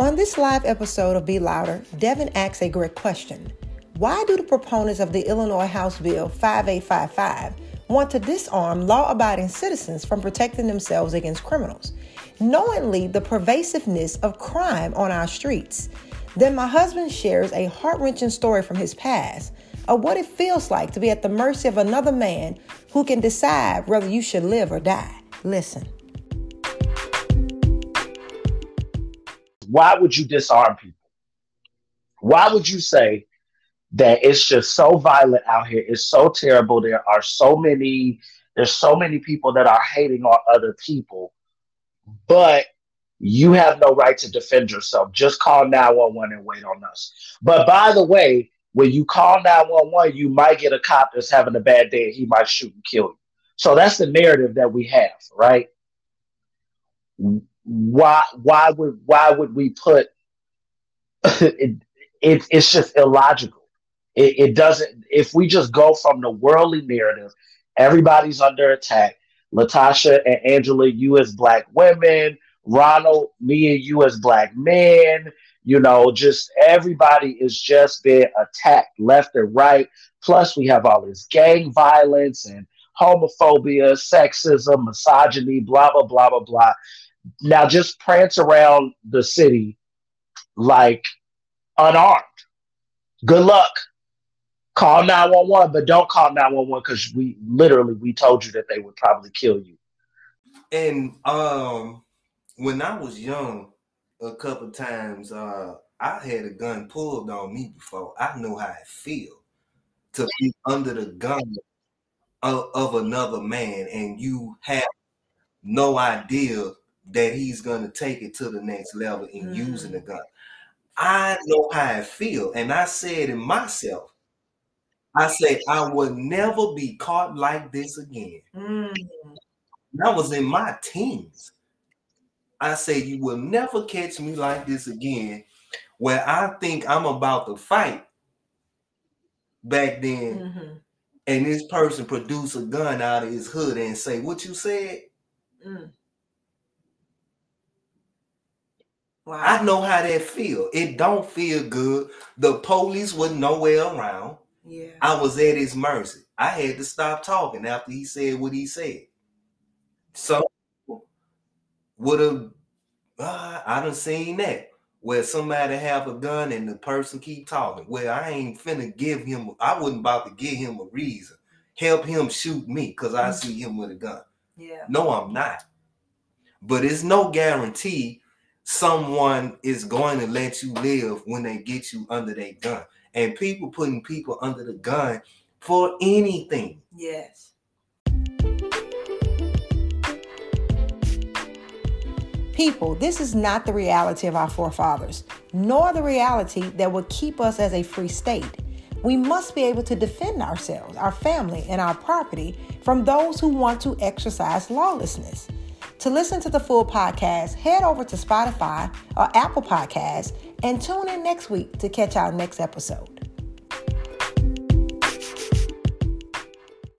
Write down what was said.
On this live episode of Be Louder, Devin asks a great question. Why do the proponents of the Illinois House Bill 5855 want to disarm law abiding citizens from protecting themselves against criminals, knowingly the pervasiveness of crime on our streets? Then my husband shares a heart wrenching story from his past of what it feels like to be at the mercy of another man who can decide whether you should live or die. Listen. Why would you disarm people? Why would you say that it's just so violent out here? It's so terrible. There are so many, there's so many people that are hating on other people, but you have no right to defend yourself. Just call 911 and wait on us. But by the way, when you call 911, you might get a cop that's having a bad day and he might shoot and kill you. So that's the narrative that we have, right? Why why would why would we put it, it it's just illogical. It, it doesn't if we just go from the worldly narrative everybody's under attack. Latasha and angela you as black women. Ronald me and you as black men. You know just everybody is just being attacked left and right. Plus we have all this gang violence and homophobia sexism misogyny blah blah blah blah blah now just prance around the city like unarmed. Good luck. Call 911, but don't call 911 because we literally we told you that they would probably kill you. And um when I was young, a couple times uh I had a gun pulled on me before. I know how it feel to be under the gun of, of another man and you have no idea that he's gonna take it to the next level in mm. using the gun. I know how I feel, and I said in myself, I said I will never be caught like this again. Mm. I was in my teens. I said you will never catch me like this again, where I think I'm about to fight back then, mm-hmm. and this person produce a gun out of his hood and say, "What you said." Mm. Wow. I know how that feel. It don't feel good. The police was nowhere around. Yeah. I was at his mercy. I had to stop talking after he said what he said. So would have uh, I done seen that where somebody have a gun and the person keep talking. Well, I ain't finna give him. I wasn't about to give him a reason. Help him shoot me because I mm. see him with a gun. Yeah. No, I'm not. But it's no guarantee someone is going to let you live when they get you under their gun. And people putting people under the gun for anything. Yes. People, this is not the reality of our forefathers, nor the reality that would keep us as a free state. We must be able to defend ourselves, our family, and our property from those who want to exercise lawlessness. To listen to the full podcast, head over to Spotify or Apple Podcasts and tune in next week to catch our next episode.